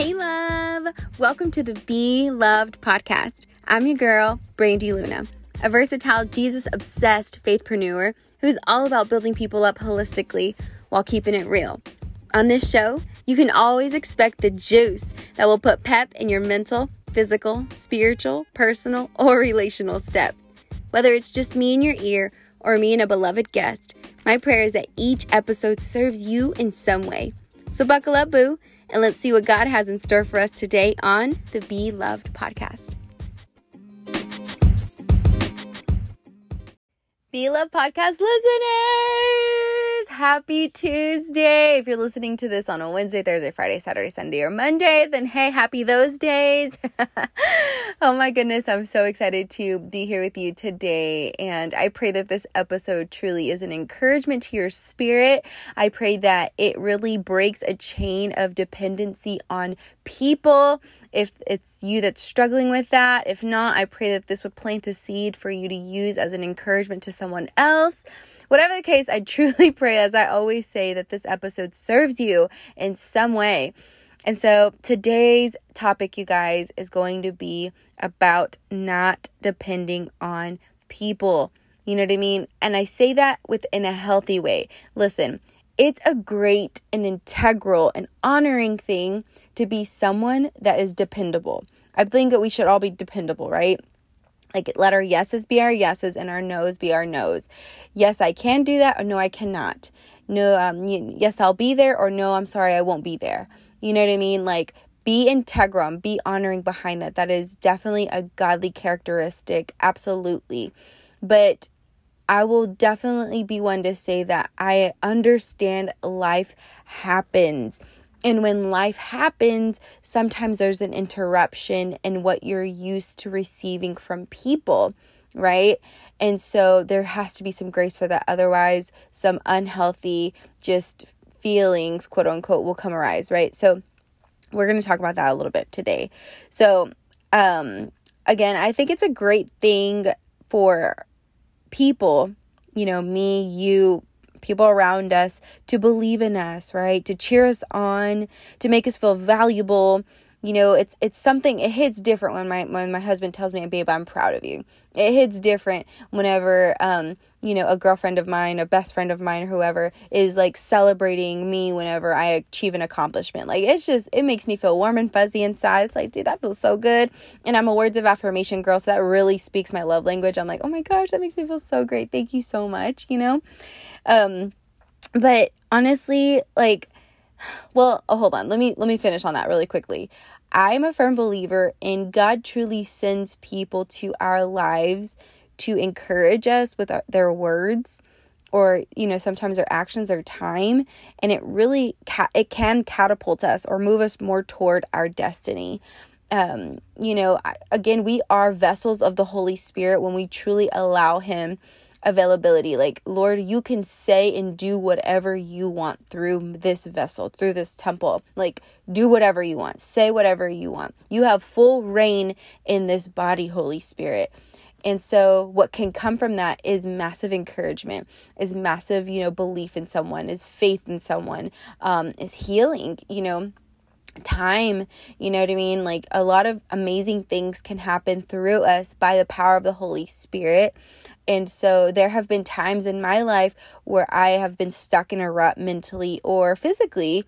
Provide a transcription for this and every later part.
Hey, love! Welcome to the Be Loved podcast. I'm your girl, Brandy Luna, a versatile, Jesus obsessed faithpreneur who's all about building people up holistically while keeping it real. On this show, you can always expect the juice that will put pep in your mental, physical, spiritual, personal, or relational step. Whether it's just me in your ear or me and a beloved guest, my prayer is that each episode serves you in some way. So buckle up, boo and let's see what God has in store for us today on the Be Loved podcast. Be Love podcast listeners, happy Tuesday. If you're listening to this on a Wednesday, Thursday, Friday, Saturday, Sunday, or Monday, then hey, happy those days. oh my goodness, I'm so excited to be here with you today. And I pray that this episode truly is an encouragement to your spirit. I pray that it really breaks a chain of dependency on people if it's you that's struggling with that. If not, I pray that this would plant a seed for you to use as an encouragement to someone else. Whatever the case, I truly pray, as I always say, that this episode serves you in some way. And so today's topic, you guys, is going to be about not depending on people. You know what I mean? And I say that within a healthy way. Listen, it's a great and integral and honoring thing to be someone that is dependable. I think that we should all be dependable, right? Like, let our yeses be our yeses and our nos be our nos. Yes, I can do that, or no, I cannot. No, um, yes, I'll be there, or no, I'm sorry, I won't be there. You know what I mean? Like, be integrum, be honoring behind that. That is definitely a godly characteristic, absolutely. But I will definitely be one to say that I understand life happens. And when life happens, sometimes there's an interruption in what you're used to receiving from people, right? And so there has to be some grace for that. Otherwise, some unhealthy just feelings, quote unquote, will come arise, right? So we're going to talk about that a little bit today. So, um, again, I think it's a great thing for people, you know, me, you, people around us to believe in us, right? To cheer us on, to make us feel valuable, you know it's it's something it hits different when my when my husband tells me babe i'm proud of you. It hits different whenever um you know a girlfriend of mine a best friend of mine or whoever is like celebrating me whenever i achieve an accomplishment. Like it's just it makes me feel warm and fuzzy inside. It's like dude that feels so good. And i'm a words of affirmation girl so that really speaks my love language. I'm like oh my gosh that makes me feel so great. Thank you so much you know? Um but honestly like well, oh, hold on. Let me let me finish on that really quickly. I'm a firm believer in God truly sends people to our lives to encourage us with our, their words or you know sometimes their actions their time and it really ca- it can catapult us or move us more toward our destiny um you know again we are vessels of the holy spirit when we truly allow him availability. Like, Lord, you can say and do whatever you want through this vessel, through this temple. Like, do whatever you want, say whatever you want. You have full reign in this body, Holy Spirit. And so, what can come from that is massive encouragement, is massive, you know, belief in someone, is faith in someone, um, is healing, you know time you know what i mean? Like a lot of amazing things can happen through us by the power of the holy spirit. And so there have been times in my life where i have been stuck in a rut mentally or physically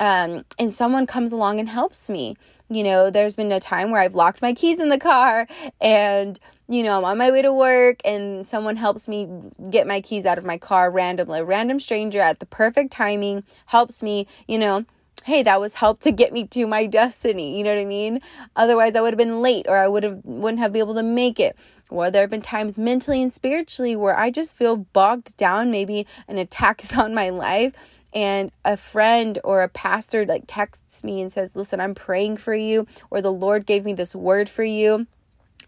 um, and someone comes along and helps me. You know there's been a time where i've locked my keys in the car and you know i'm on my way to work and someone helps me get my keys out of my car randomly. A random stranger at the perfect timing helps me you know hey, that was help to get me to my destiny. You know what I mean? Otherwise, I would have been late or I would have wouldn't have been able to make it. Or there have been times mentally and spiritually where I just feel bogged down. Maybe an attack is on my life. And a friend or a pastor like texts me and says, Listen, I'm praying for you, or the Lord gave me this word for you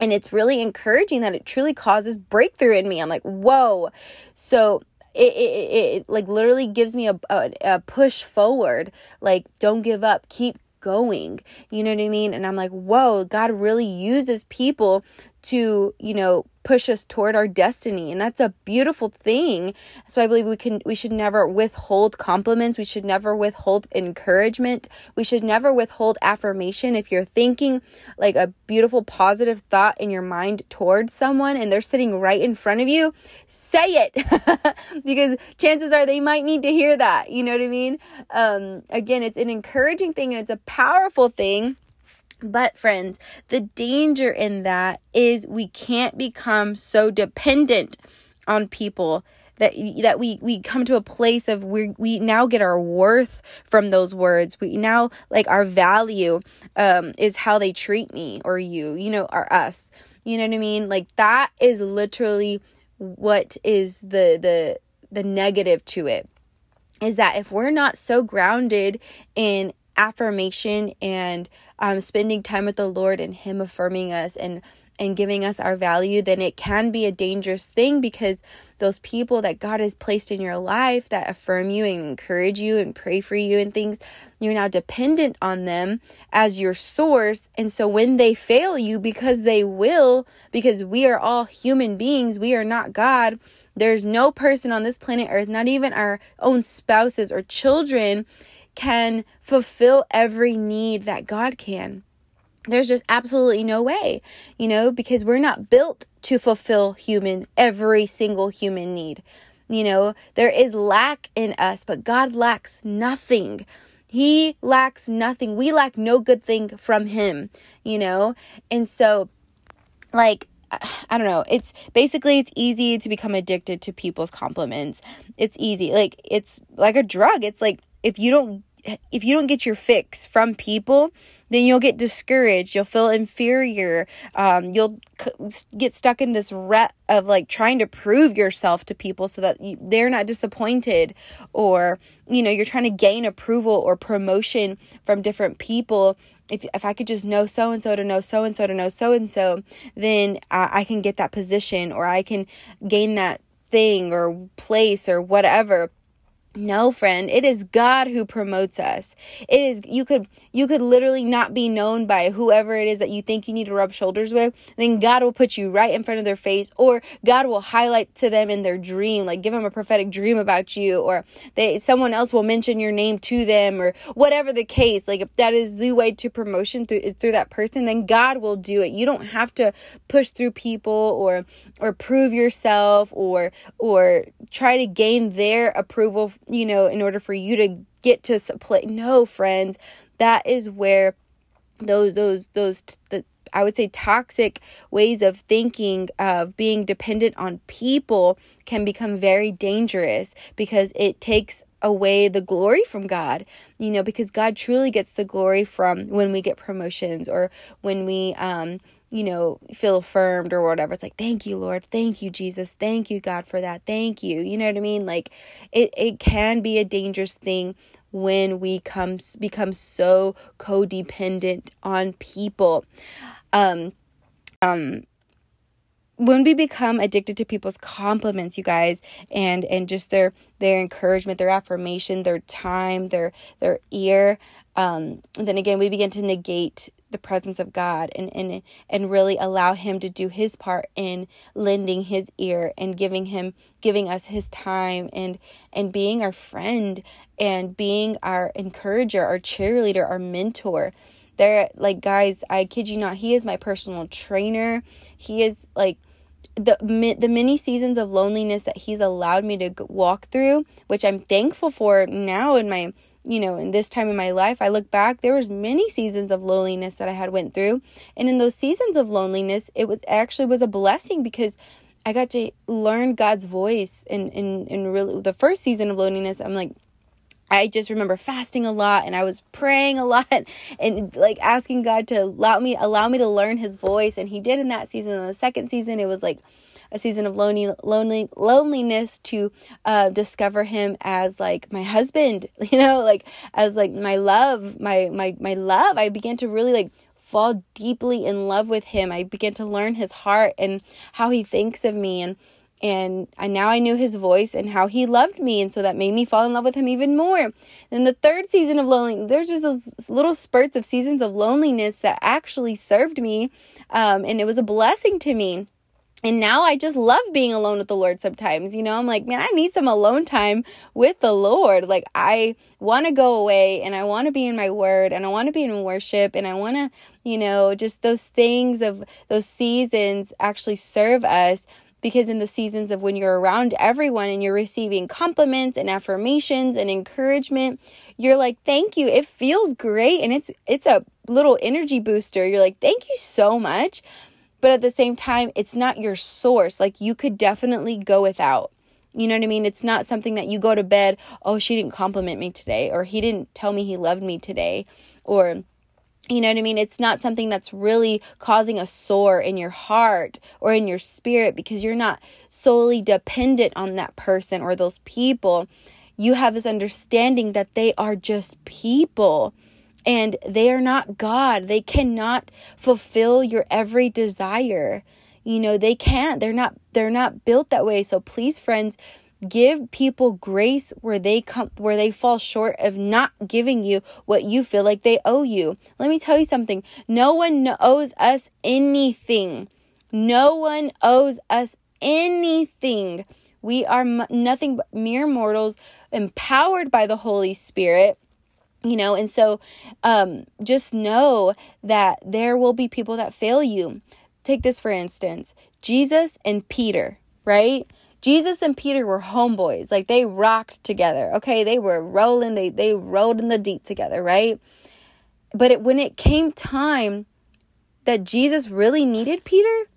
and it's really encouraging that it truly causes breakthrough in me. I'm like, whoa. So it, it, it, like literally gives me a, a, a push forward like don't give up keep going. You know what I mean? And I'm like, whoa, God really uses people to, you know, push us toward our destiny. And that's a beautiful thing. So i believe we can we should never withhold compliments. We should never withhold encouragement. We should never withhold affirmation. If you're thinking like a beautiful positive thought in your mind toward someone and they're sitting right in front of you say it. Because chances are they might need to hear that. You know what i mean? Um again it's an encouraging thing and it's a powerful thing but, friends, the danger in that is we can't become so dependent on people that that we we come to a place of we we now get our worth from those words. We now like our value um is how they treat me or you, you know, or us. You know what I mean? Like that is literally what is the the the negative to it is that if we're not so grounded in affirmation and um, spending time with the Lord and Him affirming us and and giving us our value, then it can be a dangerous thing because those people that God has placed in your life that affirm you and encourage you and pray for you and things, you're now dependent on them as your source. And so when they fail you, because they will, because we are all human beings, we are not God. There's no person on this planet Earth, not even our own spouses or children, can fulfill every need that God can. There's just absolutely no way, you know, because we're not built to fulfill human every single human need. You know, there is lack in us, but God lacks nothing. He lacks nothing. We lack no good thing from him, you know? And so like I don't know. It's basically it's easy to become addicted to people's compliments. It's easy. Like it's like a drug. It's like if you don't if you don't get your fix from people, then you'll get discouraged. You'll feel inferior. Um, you'll c- get stuck in this rut of like trying to prove yourself to people so that you, they're not disappointed, or you know you're trying to gain approval or promotion from different people. If if I could just know so and so to know so and so to know so and so, then I, I can get that position or I can gain that thing or place or whatever no, friend, it is God who promotes us. It is you could you could literally not be known by whoever it is that you think you need to rub shoulders with. Then God will put you right in front of their face or God will highlight to them in their dream, like give them a prophetic dream about you or they someone else will mention your name to them or whatever the case. Like if that is the way to promotion through is through that person, then God will do it. You don't have to push through people or or prove yourself or or try to gain their approval you know, in order for you to get to play. No, friends, that is where those those those the I would say toxic ways of thinking of being dependent on people can become very dangerous because it takes away the glory from God, you know, because God truly gets the glory from when we get promotions or when we um you know, feel affirmed or whatever. It's like, thank you, Lord. Thank you, Jesus. Thank you, God, for that. Thank you. You know what I mean? Like it, it can be a dangerous thing when we come become so codependent on people. Um, um, when we become addicted to people's compliments you guys and and just their their encouragement their affirmation their time their their ear um then again we begin to negate the presence of God and and and really allow him to do his part in lending his ear and giving him giving us his time and and being our friend and being our encourager, our cheerleader, our mentor. There like guys, I kid you not, he is my personal trainer. He is like the the many seasons of loneliness that he's allowed me to walk through, which I'm thankful for now in my you know in this time in my life i look back there was many seasons of loneliness that i had went through and in those seasons of loneliness it was actually was a blessing because i got to learn god's voice and and, and really the first season of loneliness i'm like I just remember fasting a lot and I was praying a lot and like asking God to allow me allow me to learn his voice and he did in that season. In the second season it was like a season of lonely, lonely loneliness to uh, discover him as like my husband, you know, like as like my love, my my my love. I began to really like fall deeply in love with him. I began to learn his heart and how he thinks of me and and I, now I knew his voice and how he loved me. And so that made me fall in love with him even more. Then the third season of lonely, there's just those little spurts of seasons of loneliness that actually served me. Um, and it was a blessing to me. And now I just love being alone with the Lord sometimes. You know, I'm like, man, I need some alone time with the Lord. Like, I want to go away and I want to be in my word and I want to be in worship and I want to, you know, just those things of those seasons actually serve us because in the seasons of when you're around everyone and you're receiving compliments and affirmations and encouragement you're like thank you it feels great and it's it's a little energy booster you're like thank you so much but at the same time it's not your source like you could definitely go without you know what I mean? It's not something that you go to bed, oh, she didn't compliment me today, or he didn't tell me he loved me today, or you know what I mean? It's not something that's really causing a sore in your heart or in your spirit because you're not solely dependent on that person or those people. You have this understanding that they are just people and they are not God. They cannot fulfill your every desire. You know, they can't. They're not they're not built that way. So please friends, give people grace where they come where they fall short of not giving you what you feel like they owe you let me tell you something no one owes us anything no one owes us anything we are nothing but mere mortals empowered by the holy spirit you know and so um just know that there will be people that fail you take this for instance jesus and peter right Jesus and Peter were homeboys. Like they rocked together. Okay, they were rolling, they they rode in the deep together, right? But it, when it came time that Jesus really needed Peter,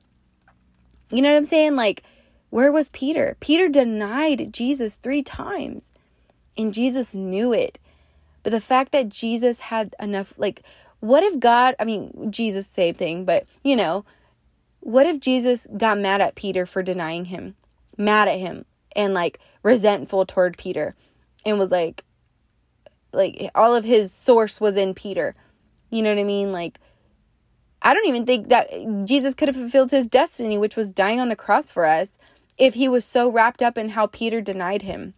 you know what I'm saying? Like where was Peter? Peter denied Jesus 3 times. And Jesus knew it. But the fact that Jesus had enough like what if God, I mean, Jesus same thing, but you know, what if Jesus got mad at Peter for denying him? mad at him and like resentful toward Peter and was like like all of his source was in Peter. You know what I mean? Like I don't even think that Jesus could have fulfilled his destiny, which was dying on the cross for us, if he was so wrapped up in how Peter denied him.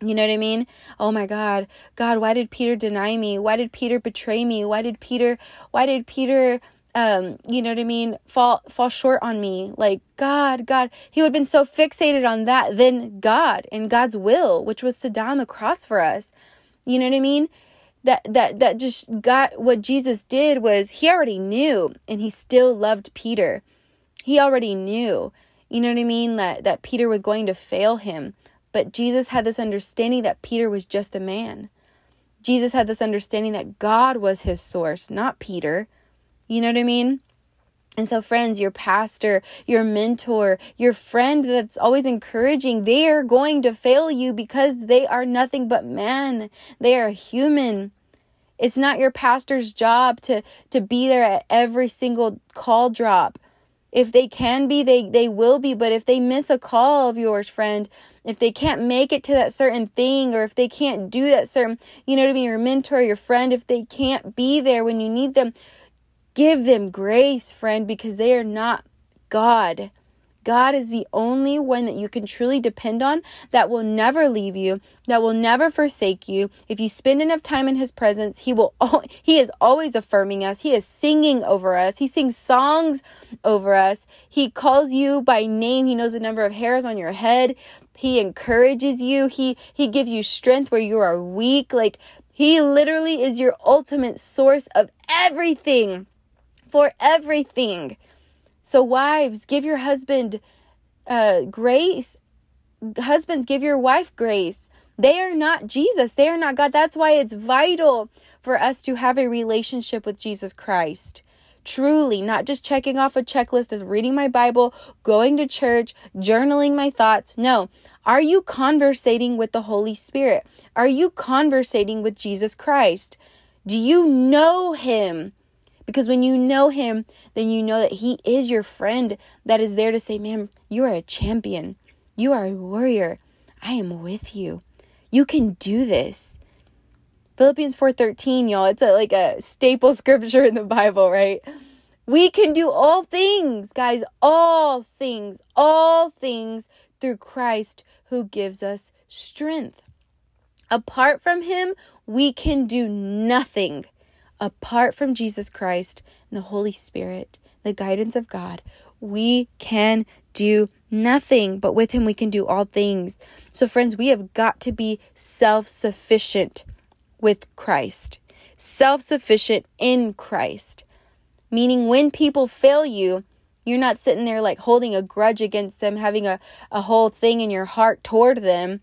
You know what I mean? Oh my God. God, why did Peter deny me? Why did Peter betray me? Why did Peter, why did Peter um, you know what I mean, fall fall short on me. Like God, God, he would have been so fixated on that than God and God's will, which was to die on the cross for us. You know what I mean? That that that just got what Jesus did was he already knew and he still loved Peter. He already knew. You know what I mean? That that Peter was going to fail him. But Jesus had this understanding that Peter was just a man. Jesus had this understanding that God was his source, not Peter. You know what I mean? And so, friends, your pastor, your mentor, your friend that's always encouraging, they are going to fail you because they are nothing but man. They are human. It's not your pastor's job to, to be there at every single call drop. If they can be, they, they will be. But if they miss a call of yours, friend, if they can't make it to that certain thing, or if they can't do that certain, you know what I mean, your mentor, your friend, if they can't be there when you need them, Give them grace, friend, because they are not God. God is the only one that you can truly depend on that will never leave you, that will never forsake you. If you spend enough time in his presence, he will he is always affirming us. He is singing over us. He sings songs over us. He calls you by name. He knows the number of hairs on your head. He encourages you. He he gives you strength where you are weak. Like he literally is your ultimate source of everything for everything. So, wives, give your husband uh, grace. Husbands, give your wife grace. They are not Jesus. They are not God. That's why it's vital for us to have a relationship with Jesus Christ. Truly, not just checking off a checklist of reading my Bible, going to church, journaling my thoughts. No. Are you conversating with the Holy Spirit? Are you conversating with Jesus Christ? Do you know Him? Because when you know him, then you know that he is your friend that is there to say, Man, you are a champion. You are a warrior. I am with you. You can do this. Philippians 4:13, y'all, it's a, like a staple scripture in the Bible, right? We can do all things, guys, all things, all things through Christ who gives us strength. Apart from Him, we can do nothing. Apart from Jesus Christ and the Holy Spirit, the guidance of God, we can do nothing, but with Him we can do all things. So, friends, we have got to be self sufficient with Christ, self sufficient in Christ. Meaning, when people fail you, you're not sitting there like holding a grudge against them, having a, a whole thing in your heart toward them,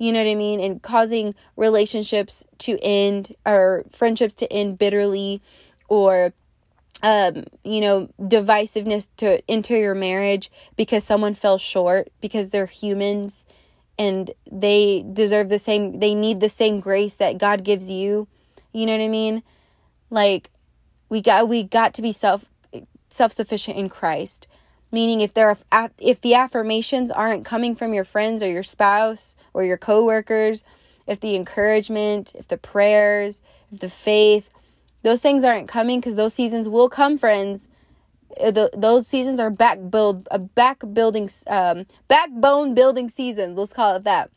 you know what I mean? And causing relationships to end or friendships to end bitterly or um, you know, divisiveness to enter your marriage because someone fell short because they're humans and they deserve the same they need the same grace that God gives you. You know what I mean? Like we got we got to be self self-sufficient in Christ. Meaning if there are if the affirmations aren't coming from your friends or your spouse or your coworkers, if the encouragement, if the prayers, if the faith those things aren't coming because those seasons will come, friends. Uh, the, those seasons are back build a back building um, backbone building seasons. Let's call it that.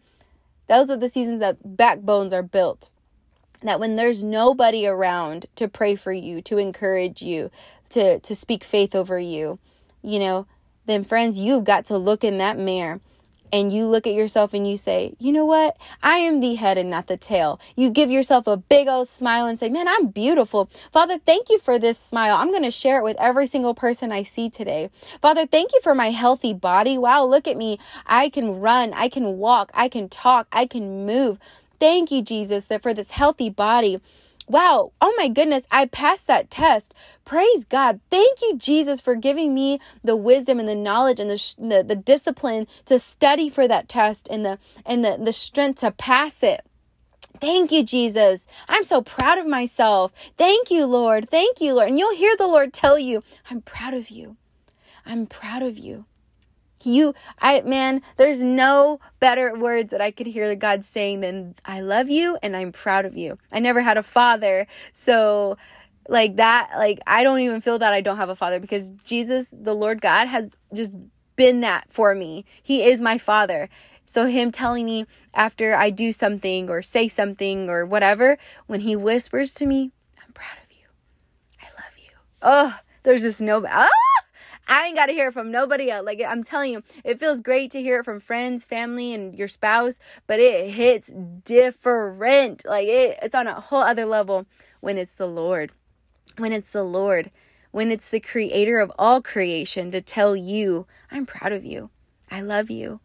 Those are the seasons that backbones are built. That when there's nobody around to pray for you, to encourage you, to to speak faith over you, you know, then friends, you've got to look in that mirror and you look at yourself and you say, you know what? I am the head and not the tail. You give yourself a big old smile and say, man, I'm beautiful. Father, thank you for this smile. I'm going to share it with every single person I see today. Father, thank you for my healthy body. Wow, look at me. I can run, I can walk, I can talk, I can move. Thank you, Jesus, that for this healthy body wow, oh my goodness, I passed that test. Praise God. Thank you, Jesus, for giving me the wisdom and the knowledge and the, the, the discipline to study for that test and the, and the, the strength to pass it. Thank you, Jesus. I'm so proud of myself. Thank you, Lord. Thank you, Lord. And you'll hear the Lord tell you, I'm proud of you. I'm proud of you. You, I, man, there's no better words that I could hear God saying than I love you and I'm proud of you. I never had a father. So, like that, like, I don't even feel that I don't have a father because Jesus, the Lord God, has just been that for me. He is my father. So, him telling me after I do something or say something or whatever, when he whispers to me, I'm proud of you. I love you. Oh, there's just no. Ah! I ain't got to hear it from nobody else. Like I'm telling you, it feels great to hear it from friends, family, and your spouse, but it hits different. Like it, it's on a whole other level when it's the Lord. When it's the Lord. When it's the creator of all creation to tell you, I'm proud of you. I love you.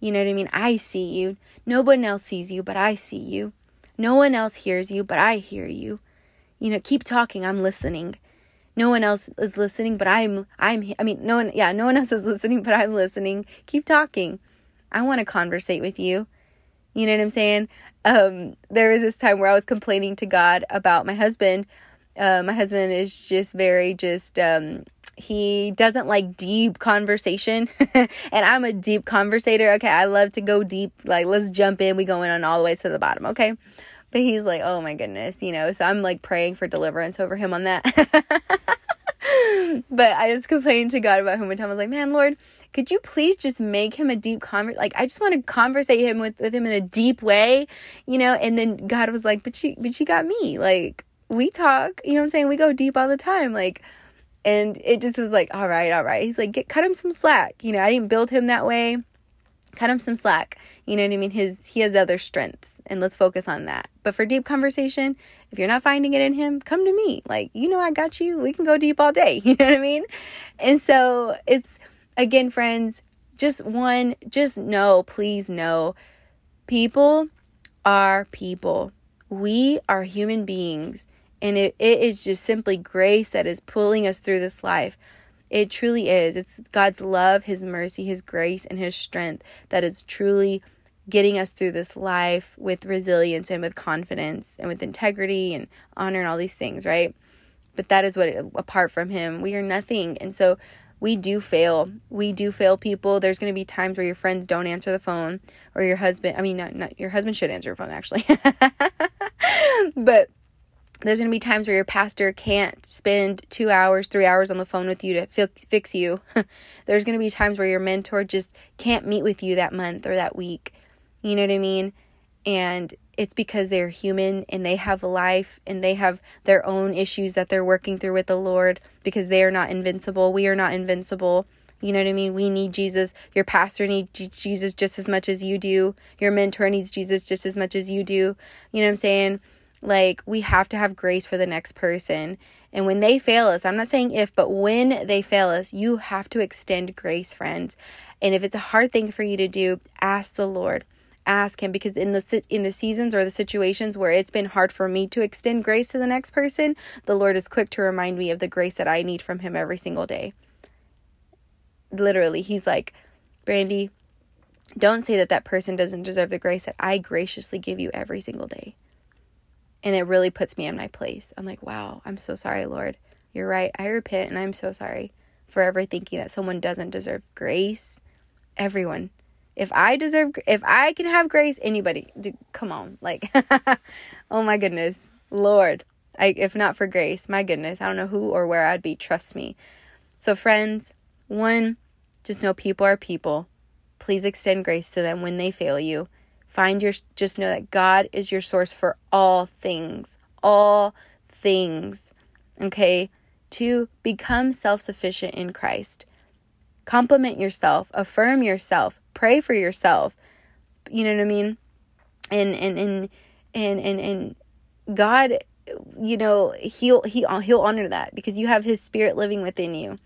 You know what I mean? I see you. No one else sees you, but I see you. No one else hears you, but I hear you. You know, keep talking. I'm listening no one else is listening but i'm i'm i mean no one yeah no one else is listening but i'm listening. Keep talking. I want to conversate with you. You know what i'm saying? Um there was this time where i was complaining to god about my husband. Uh, my husband is just very just um he doesn't like deep conversation. And i'm a deep conversator okay? I love to go deep. Like let's jump in. We going on all the way to the bottom okay but he's like, oh my goodness, you know. So I'm like praying for deliverance over him on that. but I was complaining to God about him one time. I was like, man, Lord, could you please just make him a deep convert? Like, I just want to conversate him with, with him in a deep way, you know? And then God was like, but you, but you got me. Like, we talk, you know what I'm saying? We go deep all the time. Like, and it just was like, all right, all right. He's like, get, cut him some slack. You know, I didn't build him that way cut him some slack. You know what I mean? His he has other strengths and let's focus on that. But for deep conversation, if you're not finding it in him, come to me. Like, you know I got you. We can go deep all day. You know what I mean? And so it's again, friends, just one, just know, please know, people are people. We are human beings. And it, it is just simply grace that is pulling us through this life. It truly is. It's God's love, His mercy, His grace, and His strength that is truly getting us through this life with resilience and with confidence and with integrity and honor and all these things, right? But that is what, it, apart from Him, we are nothing. And so we do fail. We do fail people. There's going to be times where your friends don't answer the phone or your husband, I mean, not, not your husband should answer your phone actually. but there's going to be times where your pastor can't spend two hours, three hours on the phone with you to fix, fix you. there's going to be times where your mentor just can't meet with you that month or that week. You know what I mean? And it's because they're human and they have life and they have their own issues that they're working through with the Lord because they are not invincible. We are not invincible. You know what I mean? We need Jesus. Your pastor needs Jesus just as much as you do. Your mentor needs Jesus just as much as you do. You know what I'm saying? Like, we have to have grace for the next person. And when they fail us, I'm not saying if, but when they fail us, you have to extend grace, friends. And if it's a hard thing for you to do, ask the Lord. Ask him because in the in the seasons or the situations where it's been hard for me to extend grace to the next person, the Lord is quick to remind me of the grace that I need from him every single day. Literally, he's like, "Brandy, don't say that that person doesn't deserve the grace that I graciously give you every single day." And it really puts me in my place. I'm like, wow, I'm so sorry, Lord. You're right. I repent and I'm so sorry for ever thinking that someone doesn't deserve grace. Everyone. If I deserve, if I can have grace, anybody, dude, come on. Like, oh my goodness. Lord, I, if not for grace, my goodness, I don't know who or where I'd be. Trust me. So, friends, one, just know people are people. Please extend grace to them when they fail you. Find your, just know that God is your source for all things, all things. Okay. To become self sufficient in Christ. Compliment yourself, affirm yourself, pray for yourself. You know what I mean? And, and, and, and, and, and God, you know, he'll, he, he'll honor that because you have his spirit living within you.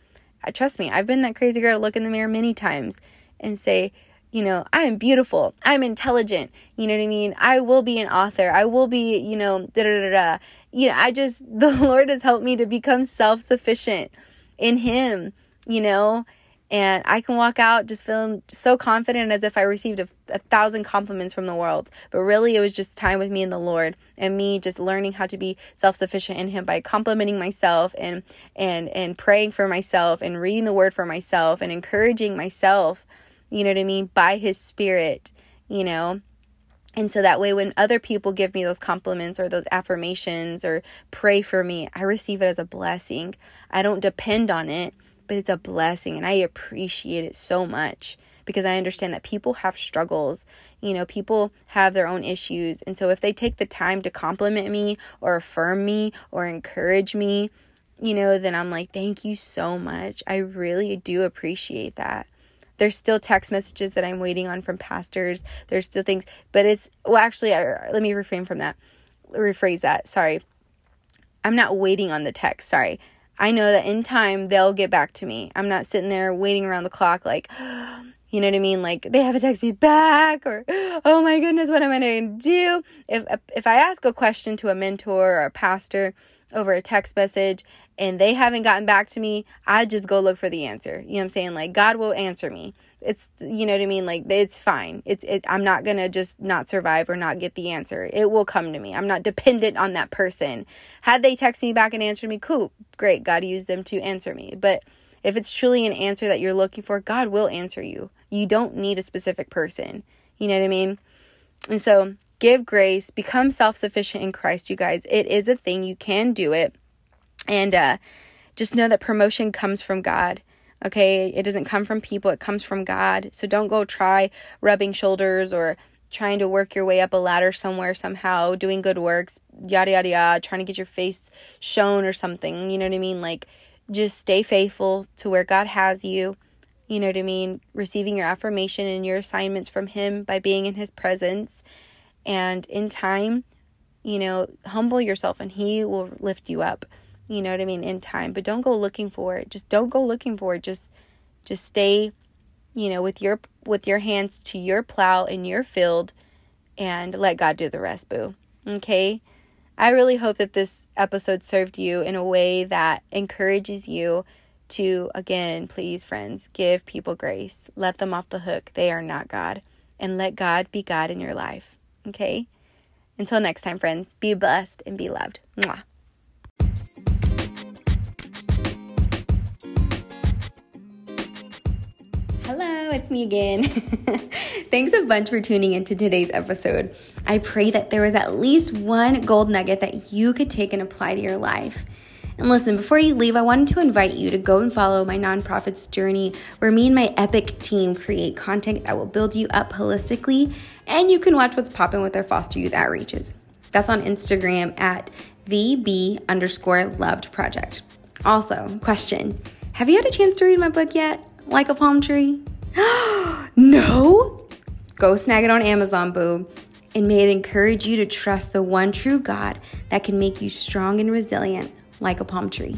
Trust me, I've been that crazy girl to look in the mirror many times and say, you know, I'm beautiful, I'm intelligent, you know what I mean? I will be an author, I will be, you know, da da da da. You know, I just, the Lord has helped me to become self sufficient in Him, you know, and I can walk out just feeling so confident as if I received a, a, thousand compliments from the world. But really, it was just time with me and the Lord, and me just learning how to be self-sufficient in Him by complimenting myself and and and praying for myself and reading the Word for myself and encouraging myself you know what I mean, by his spirit, you know. And so that way, when other people give me those compliments or those affirmations or pray for me, I receive it as a blessing. I don't depend on it, but it's a blessing. And I appreciate it so much because I understand that people have struggles. You know, people have their own issues. And so if they take the time to compliment me or affirm me or encourage me, you know, then I'm like, thank you so much. I really do appreciate that. There's still text messages that I'm waiting on from pastors. There's still things, but it's, well, actually, I, let me refrain from that. Rephrase that. Sorry. I'm not waiting on the text. Sorry. I know that in time they'll get back to me. I'm not sitting there waiting around the clock like, you know what I mean? Like they haven't texted me back or oh my goodness, what am I going to do? If if I ask a question to a mentor or a pastor over a text message and they haven't gotten back to me, I just go look for the answer. You know what I'm saying? Like God will answer me. It's you know what I mean? Like it's fine. It's it I'm not to just not survive or not get the answer. It will come to me. I'm not dependent on that person. Had they text me back and answered me, cool. Great. God used them to answer me. But if it's truly an answer that you're looking for, God will answer you. You don't need a specific person. You know what I mean? And so, give grace, become self-sufficient in Christ, you guys. It is a thing. You can do it and uh, just know that promotion comes from God. Okay, it doesn't come from people, it comes from God. So don't go try rubbing shoulders or trying to work your way up a ladder somewhere somehow, doing good works, yada yada yada, trying to get your face shown or something. You know what I mean? Like, just stay faithful to where God has you. You know what I mean? Receiving your affirmation and your assignments from Him by being in His presence. And in time, you know, humble yourself and He will lift you up you know what I mean, in time. But don't go looking for it. Just don't go looking for it. Just just stay, you know, with your with your hands to your plow in your field and let God do the rest, boo. Okay? I really hope that this episode served you in a way that encourages you to again, please friends, give people grace. Let them off the hook. They are not God. And let God be God in your life. Okay? Until next time, friends, be blessed and be loved. Mwah. Hello, it's me again. Thanks a bunch for tuning into today's episode. I pray that there was at least one gold nugget that you could take and apply to your life. And listen, before you leave, I wanted to invite you to go and follow my nonprofit's journey, where me and my epic team create content that will build you up holistically, and you can watch what's popping with our foster youth outreaches. That's on Instagram at the B underscore loved project. Also, question Have you had a chance to read my book yet? Like a palm tree? no? Go snag it on Amazon, boo. And may it encourage you to trust the one true God that can make you strong and resilient like a palm tree.